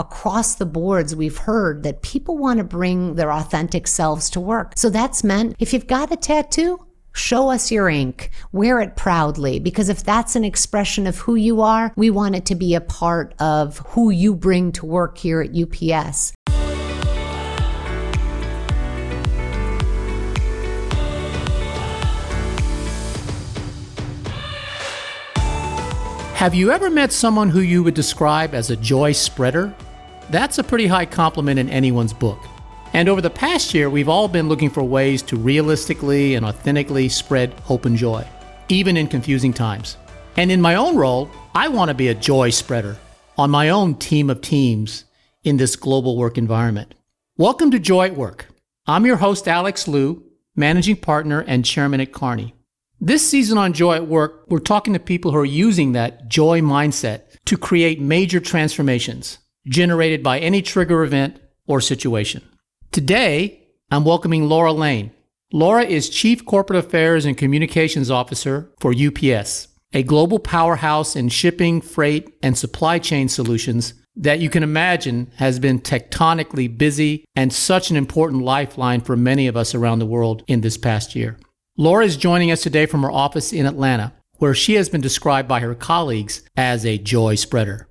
across the boards, we've heard that people want to bring their authentic selves to work. So that's meant if you've got a tattoo, Show us your ink. Wear it proudly because if that's an expression of who you are, we want it to be a part of who you bring to work here at UPS. Have you ever met someone who you would describe as a joy spreader? That's a pretty high compliment in anyone's book. And over the past year, we've all been looking for ways to realistically and authentically spread hope and joy, even in confusing times. And in my own role, I want to be a joy spreader on my own team of teams in this global work environment. Welcome to Joy at Work. I'm your host, Alex Liu, managing partner and chairman at Kearney. This season on Joy at Work, we're talking to people who are using that joy mindset to create major transformations generated by any trigger event or situation. Today, I'm welcoming Laura Lane. Laura is Chief Corporate Affairs and Communications Officer for UPS, a global powerhouse in shipping, freight, and supply chain solutions that you can imagine has been tectonically busy and such an important lifeline for many of us around the world in this past year. Laura is joining us today from her office in Atlanta, where she has been described by her colleagues as a joy spreader.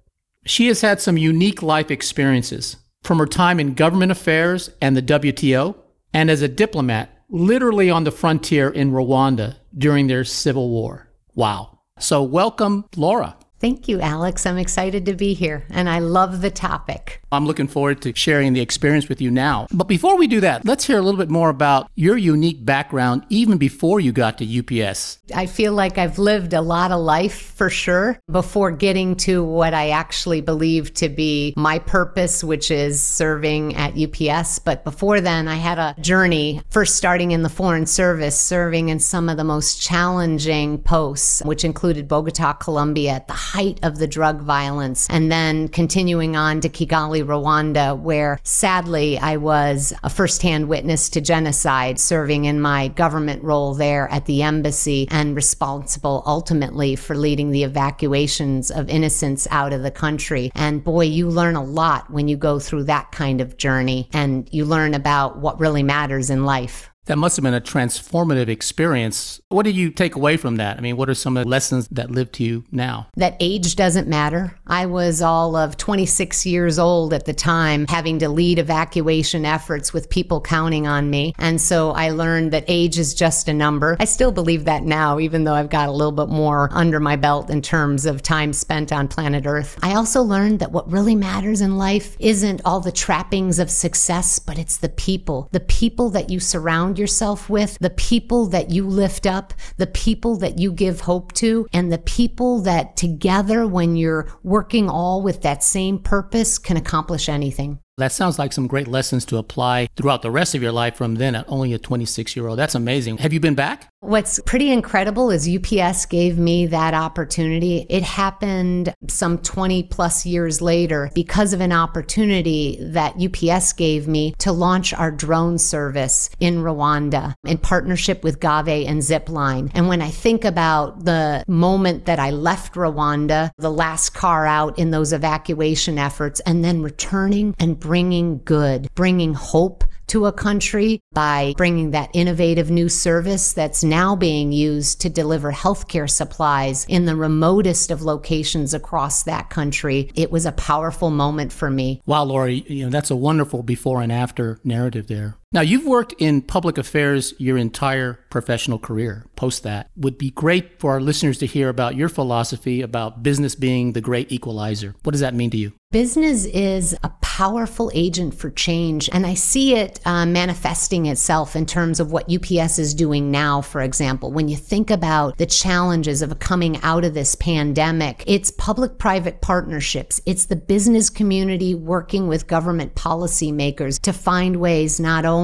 She has had some unique life experiences from her time in government affairs and the WTO, and as a diplomat, literally on the frontier in Rwanda during their civil war. Wow. So, welcome, Laura. Thank you, Alex. I'm excited to be here and I love the topic. I'm looking forward to sharing the experience with you now. But before we do that, let's hear a little bit more about your unique background even before you got to UPS. I feel like I've lived a lot of life for sure before getting to what I actually believe to be my purpose, which is serving at UPS. But before then, I had a journey, first starting in the Foreign Service, serving in some of the most challenging posts, which included Bogota, Colombia at the height of the drug violence, and then continuing on to Kigali, Rwanda, where sadly I was a firsthand witness to genocide, serving in my government role there at the embassy and responsible ultimately for leading the evacuations of innocents out of the country. And boy, you learn a lot when you go through that kind of journey and you learn about what really matters in life. That must have been a transformative experience. What did you take away from that? I mean, what are some of the lessons that live to you now? That age doesn't matter. I was all of 26 years old at the time, having to lead evacuation efforts with people counting on me. And so I learned that age is just a number. I still believe that now, even though I've got a little bit more under my belt in terms of time spent on planet Earth. I also learned that what really matters in life isn't all the trappings of success, but it's the people, the people that you surround yourself with, the people that you lift up, the people that you give hope to, and the people that together, when you're working all with that same purpose, can accomplish anything. That sounds like some great lessons to apply throughout the rest of your life from then at only a 26 year old. That's amazing. Have you been back? What's pretty incredible is UPS gave me that opportunity. It happened some 20 plus years later because of an opportunity that UPS gave me to launch our drone service in Rwanda in partnership with Gavi and Zipline. And when I think about the moment that I left Rwanda, the last car out in those evacuation efforts, and then returning and bringing good, bringing hope to a country by bringing that innovative new service that's now being used to deliver healthcare supplies in the remotest of locations across that country. It was a powerful moment for me. Wow, Laura, you know, that's a wonderful before and after narrative there. Now, you've worked in public affairs your entire professional career. Post that. Would be great for our listeners to hear about your philosophy about business being the great equalizer. What does that mean to you? Business is a powerful agent for change, and I see it uh, manifesting itself in terms of what UPS is doing now, for example. When you think about the challenges of coming out of this pandemic, it's public private partnerships, it's the business community working with government policymakers to find ways not only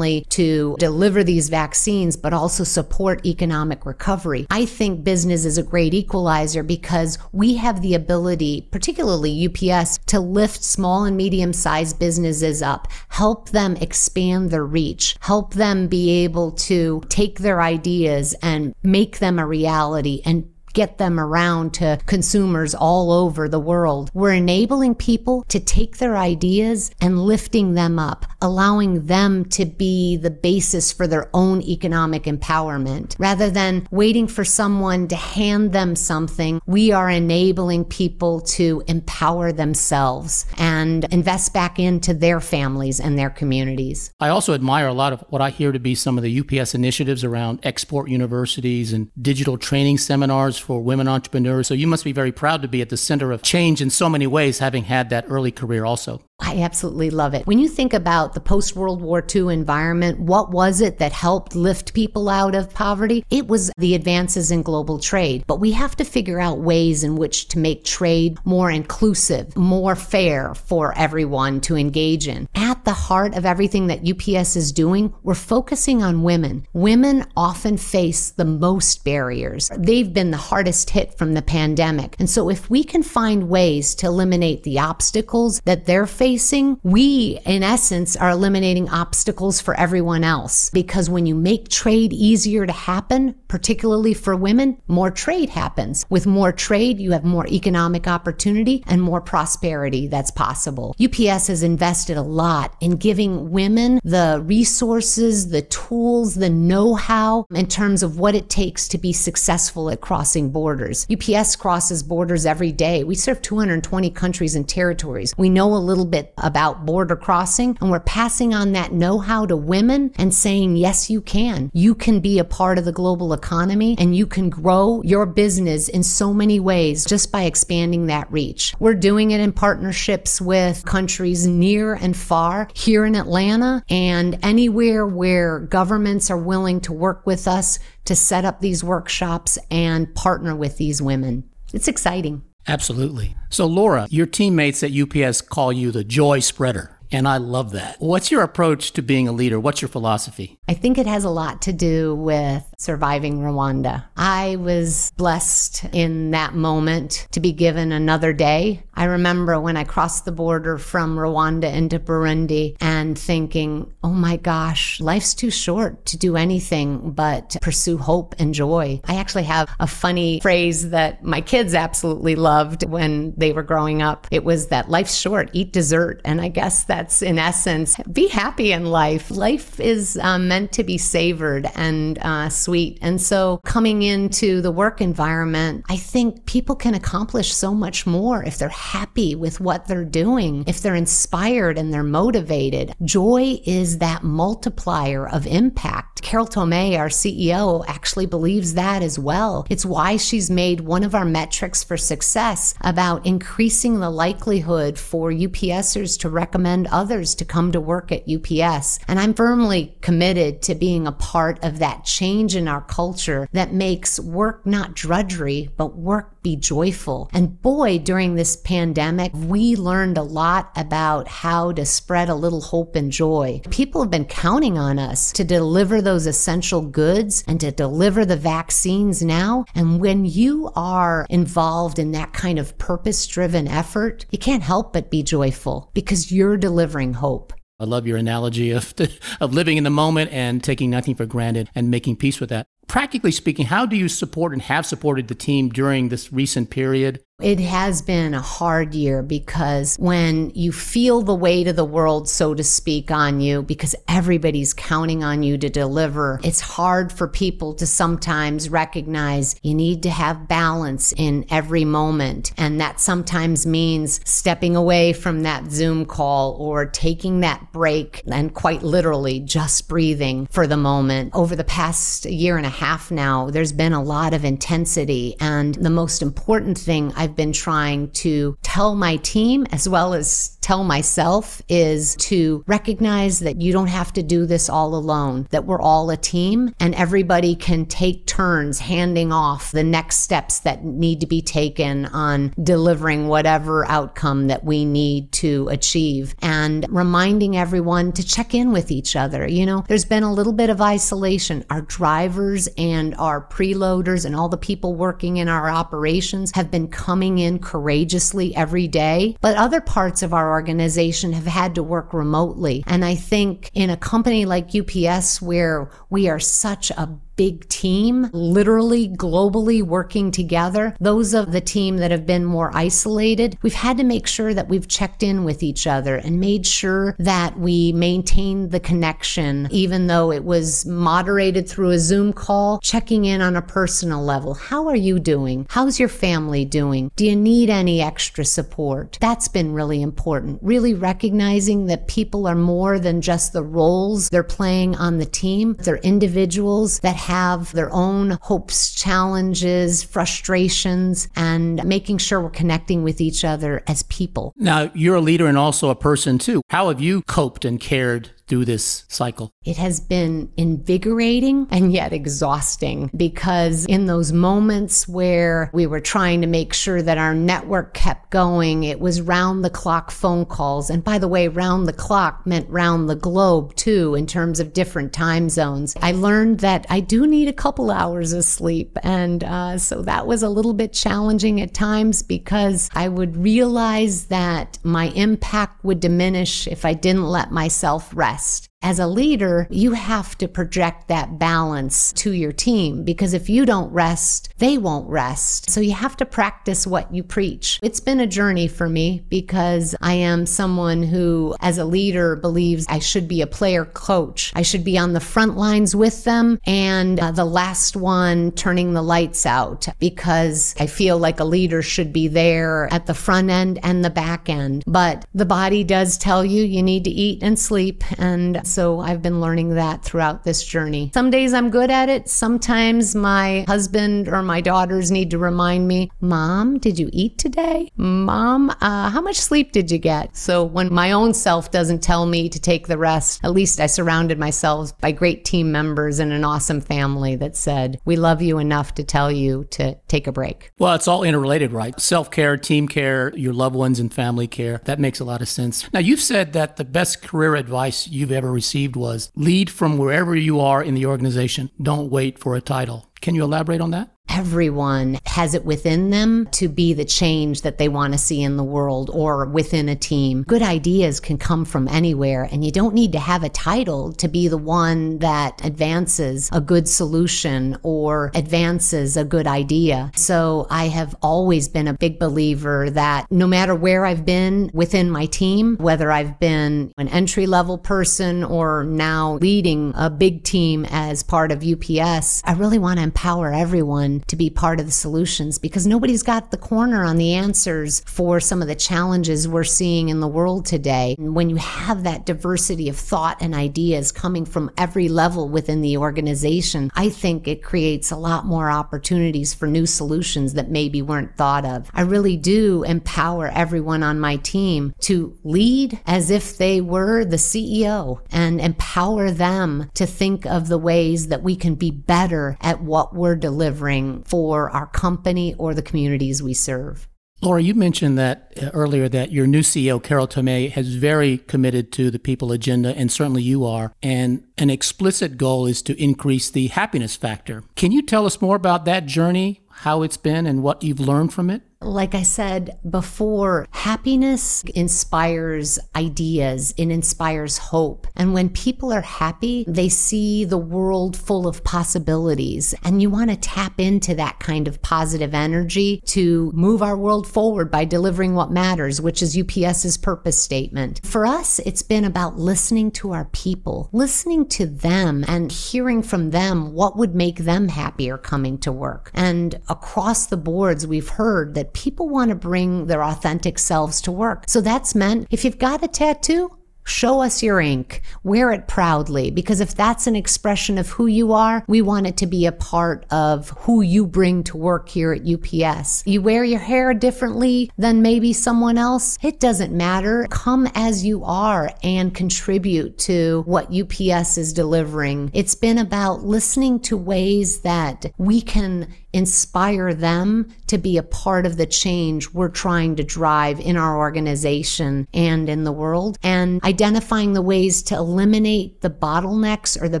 to deliver these vaccines, but also support economic recovery. I think business is a great equalizer because we have the ability, particularly UPS, to to lift small and medium sized businesses up, help them expand their reach, help them be able to take their ideas and make them a reality and get them around to consumers all over the world. We're enabling people to take their ideas and lifting them up, allowing them to be the basis for their own economic empowerment. Rather than waiting for someone to hand them something, we are enabling people to empower themselves and invest back into their families and their communities. I also admire a lot of what I hear to be some of the UPS initiatives around export universities and digital training seminars for women entrepreneurs. So you must be very proud to be at the center of change in so many ways, having had that early career also. I absolutely love it. When you think about the post World War II environment, what was it that helped lift people out of poverty? It was the advances in global trade. But we have to figure out ways in which to make trade more inclusive, more fair for everyone to engage in. At the heart of everything that UPS is doing, we're focusing on women. Women often face the most barriers. They've been the hardest hit from the pandemic. And so if we can find ways to eliminate the obstacles that they're facing, facing, we, in essence, are eliminating obstacles for everyone else. Because when you make trade easier to happen, particularly for women, more trade happens. With more trade, you have more economic opportunity and more prosperity that's possible. UPS has invested a lot in giving women the resources, the tools, the know how in terms of what it takes to be successful at crossing borders. UPS crosses borders every day. We serve 220 countries and territories. We know a little bit bit about border crossing and we're passing on that know-how to women and saying, yes, you can. You can be a part of the global economy and you can grow your business in so many ways just by expanding that reach. We're doing it in partnerships with countries near and far here in Atlanta and anywhere where governments are willing to work with us to set up these workshops and partner with these women. It's exciting. Absolutely. So, Laura, your teammates at UPS call you the joy spreader. And I love that. What's your approach to being a leader? What's your philosophy? I think it has a lot to do with surviving Rwanda. I was blessed in that moment to be given another day. I remember when I crossed the border from Rwanda into Burundi and thinking, oh my gosh, life's too short to do anything but pursue hope and joy. I actually have a funny phrase that my kids absolutely loved when they were growing up. It was that life's short, eat dessert. And I guess that's in essence be happy in life. Life is um, meant to be savored and uh, sweet. And so coming into the work environment, I think people can accomplish so much more if they're happy with what they're doing, if they're inspired and they're motivated. Joy is that multiplier of impact. Carol Tomé, our CEO, actually believes that as well. It's why she's made one of our metrics for success about increasing the likelihood for UPSers to recommend others to come to work at UPS. And I'm firmly committed to being a part of that change in our culture that makes work not drudgery, but work be joyful. And boy, during this pandemic, we learned a lot about how to spread a little hope and joy. People have been counting on us to deliver those essential goods and to deliver the vaccines now. And when you are involved in that kind of purpose driven effort, you can't help but be joyful because you're delivering hope. I love your analogy of, of living in the moment and taking nothing for granted and making peace with that. Practically speaking, how do you support and have supported the team during this recent period? It has been a hard year because when you feel the weight of the world, so to speak, on you, because everybody's counting on you to deliver, it's hard for people to sometimes recognize you need to have balance in every moment. And that sometimes means stepping away from that Zoom call or taking that break and quite literally just breathing for the moment. Over the past year and a half now, there's been a lot of intensity. And the most important thing I've been trying to tell my team as well as tell myself is to recognize that you don't have to do this all alone, that we're all a team and everybody can take turns handing off the next steps that need to be taken on delivering whatever outcome that we need to achieve and reminding everyone to check in with each other. You know, there's been a little bit of isolation. Our drivers and our preloaders and all the people working in our operations have been coming in courageously every day, but other parts of our organization have had to work remotely. And I think in a company like UPS, where we are such a big team, literally globally working together. Those of the team that have been more isolated, we've had to make sure that we've checked in with each other and made sure that we maintained the connection, even though it was moderated through a Zoom call, checking in on a personal level. How are you doing? How's your family doing? Do you need any extra support? That's been really important. Really recognizing that people are more than just the roles they're playing on the team. They're individuals that have their own hopes, challenges, frustrations, and making sure we're connecting with each other as people. Now, you're a leader and also a person too. How have you coped and cared through this cycle? It has been invigorating and yet exhausting because in those moments where we were trying to make sure that our network kept going, it was round the clock phone calls. And by the way, round the clock meant round the globe too, in terms of different time zones. I learned that I do need a couple hours of sleep. And uh, so that was a little bit challenging at times because I would realize that my impact would diminish if I didn't let myself rest rest. As a leader, you have to project that balance to your team because if you don't rest, they won't rest. So you have to practice what you preach. It's been a journey for me because I am someone who, as a leader, believes I should be a player coach. I should be on the front lines with them and uh, the last one turning the lights out because I feel like a leader should be there at the front end and the back end. But the body does tell you you need to eat and sleep. And so I've been learning that throughout this journey. Some days I'm good at it. Sometimes my husband or my daughters need to remind me, Mom, did you eat today? Mom, uh, how much sleep did you get? So when my own self doesn't tell me to take the rest, at least I surrounded myself by great team members and an awesome family that said, We love you enough to tell you to take a break. Well, it's all interrelated, right? Self care, team care, your loved ones and family care. That makes a lot of sense. Now, you've said that the best career advice you've ever received was lead from wherever you are in the organization. Don't wait for a title. Can you elaborate on that? everyone has it within them to be the change that they want to see in the world or within a team. Good ideas can come from anywhere, and you don't need to have a title to be the one that advances a good solution or advances a good idea. So I have always been a big believer that no matter where I've been within my team, whether I've been an entry level person or now leading a big team as part of UPS, I really want to empower everyone to be part of the solutions because nobody's got the corner on the answers for some of the challenges we're seeing in the world today. And when you have that diversity of thought and ideas coming from every level within the organization, I think it creates a lot more opportunities for new solutions that maybe weren't thought of. I really do empower everyone on my team to lead as if they were the CEO and empower them to think of the ways that we can be better at what we're delivering for our company or the communities we serve. Laura, you mentioned that uh, earlier that your new CEO, Carol Tomé, has very committed to the people agenda, and certainly you are. And an explicit goal is to increase the happiness factor. Can you tell us more about that journey, how it's been, and what you've learned from it? Like I said before, happiness inspires ideas, it inspires hope. And when people are happy, they see the world full of possibilities. And you want to tap into that kind of positive energy to move our world forward by delivering what matters, which is UPS's purpose statement. For us, it's been about listening to our people, listening to them and hearing from them what would make them happier coming to work. And across the boards, we've heard that people want to bring their authentic selves to work. So that's meant if you've got a tattoo, Show us your ink. Wear it proudly because if that's an expression of who you are, we want it to be a part of who you bring to work here at UPS. You wear your hair differently than maybe someone else. It doesn't matter. Come as you are and contribute to what UPS is delivering. It's been about listening to ways that we can inspire them to be a part of the change we're trying to drive in our organization and in the world, and identifying the ways to eliminate the bottlenecks or the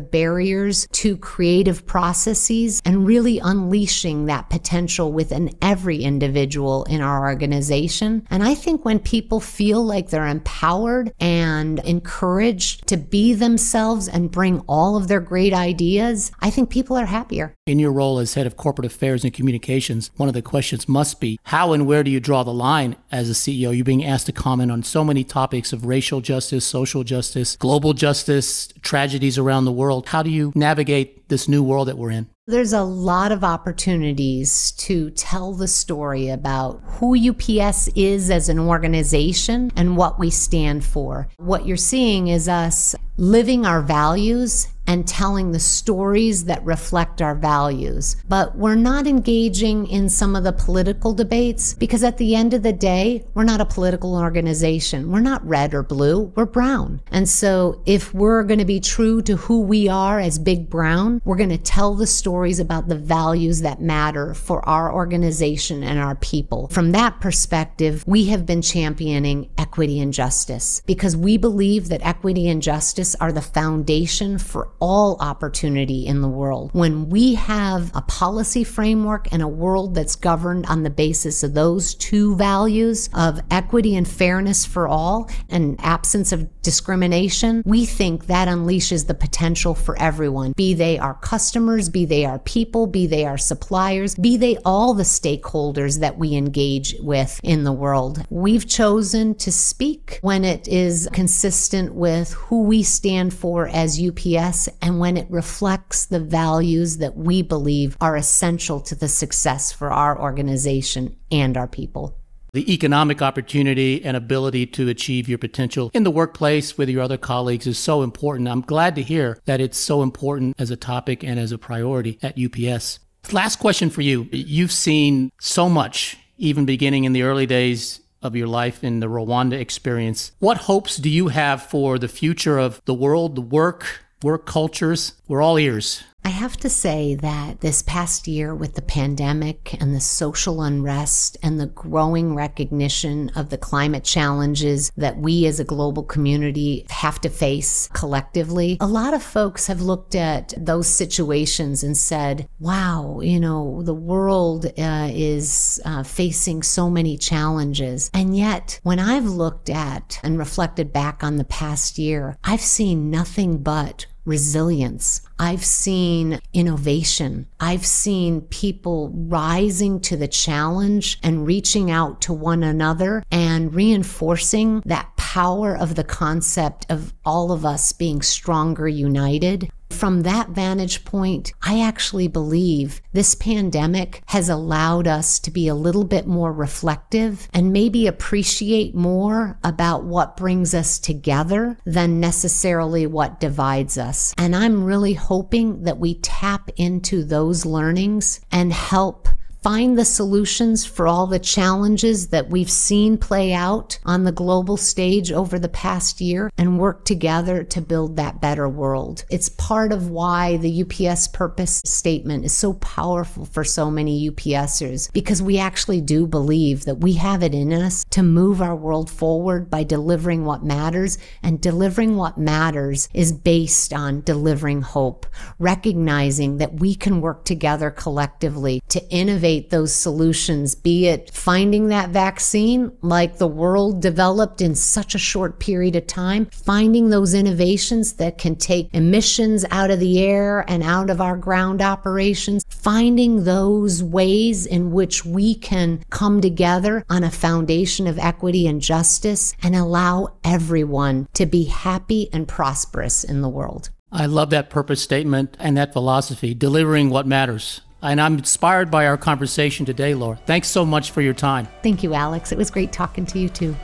barriers to creative processes and really unleashing that potential within every individual in our organization. And I think when people feel like they're empowered and encouraged to be themselves and bring all of their great ideas, I think people are happier. In your role as head of corporate affairs and communications, one of the questions must be how and where do you draw the line as a CEO? You're being asked to comment on so many topics of racial justice, social justice, global justice, tragedies around the world. How do you navigate this new world that we're in? There's a lot of opportunities to tell the story about who UPS is as an organization and what we stand for. What you're seeing is us living our values and telling the stories that reflect our values. But we're not engaging in some of the political debates because at the end of the day, we're not a political organization. We're not red or blue, we're brown. And so if we're going to be true to who we are as Big Brown, we're going to tell the stories about the values that matter for our organization and our people. From that perspective, we have been championing equity and justice because we believe that equity and justice are the foundation for all opportunity in the world. When we have a policy framework and a world that's governed on the basis of those two values of equity and fairness for all and absence of discrimination, we think that unleashes the potential for everyone, be they our customers, be they our people, be they our suppliers, be they all the stakeholders that we engage with in the world. We've chosen to speak when it is consistent with who we stand for as UPS and when it reflects the values that we believe are essential to the success for our organization and our people. The economic opportunity and ability to achieve your potential in the workplace with your other colleagues is so important. I'm glad to hear that it's so important as a topic and as a priority at UPS. Last question for you. You've seen so much, even beginning in the early days of your life in the Rwanda experience. What hopes do you have for the future of the world, the work, work cultures? We're all ears. I have to say that this past year, with the pandemic and the social unrest and the growing recognition of the climate challenges that we as a global community have to face collectively, a lot of folks have looked at those situations and said, wow, you know, the world uh, is uh, facing so many challenges. And yet, when I've looked at and reflected back on the past year, I've seen nothing but resilience. I've seen innovation. I've seen people rising to the challenge and reaching out to one another and reinforcing that power of the concept of all of us being stronger united. From that vantage point, I actually believe this pandemic has allowed us to be a little bit more reflective and maybe appreciate more about what brings us together than necessarily what divides us. And I'm really hoping that we tap into those learnings and help find the solutions for all the challenges that we've seen play out on the global stage over the past year and work together to build that better world. It's part of why the UPS purpose statement is so powerful for so many UPSers because we actually do believe that we have it in us to move our world forward by delivering what matters and delivering what matters is based on delivering hope, recognizing that we can work together collectively to innovate innovate those solutions, be it finding that vaccine like the world developed in such a short period of time, finding those innovations that can take emissions out of the air and out of our ground operations, finding those ways in which we can come together on a foundation of equity and justice and allow everyone to be happy and prosperous in the world. I love that purpose statement and that philosophy, delivering what matters. And I'm inspired by our conversation today, Laura. Thanks so much for your time. Thank you, Alex. It was great talking to you, too.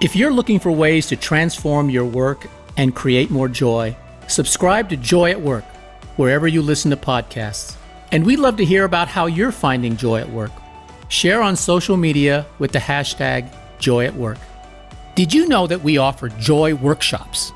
If you're looking for ways to transform your work and create more joy, subscribe to Joy at Work wherever you listen to podcasts. And we'd love to hear about how you're finding joy at work. Share on social media with the hashtag joy at work. Did you know that we offer Joy Workshops?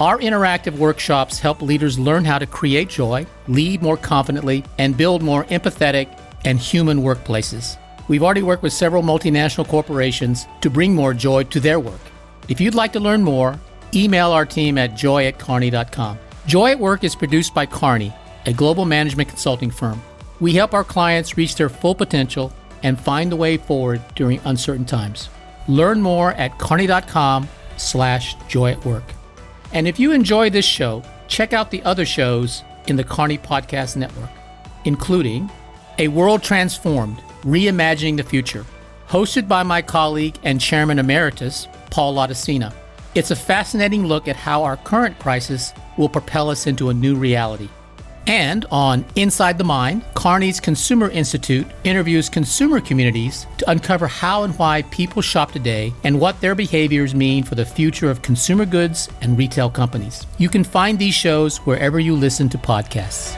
Our interactive workshops help leaders learn how to create joy, lead more confidently, and build more empathetic and human workplaces. We've already worked with several multinational corporations to bring more joy to their work. If you'd like to learn more, email our team at joy at kearney.com. Joy at Work is produced by Kearney, a global management consulting firm. We help our clients reach their full potential and find the way forward during uncertain times. Learn more at kearney.com slash joy at work. And if you enjoy this show, check out the other shows in the Kearney Podcast Network, including A World Transformed, Reimagining the Future, hosted by my colleague and chairman emeritus, Paul Laudicina. It's a fascinating look at how our current crisis will propel us into a new reality. And on Inside the Mind, Kearney's Consumer Institute interviews consumer communities to uncover how and why people shop today and what their behaviors mean for the future of consumer goods and retail companies. You can find these shows wherever you listen to podcasts.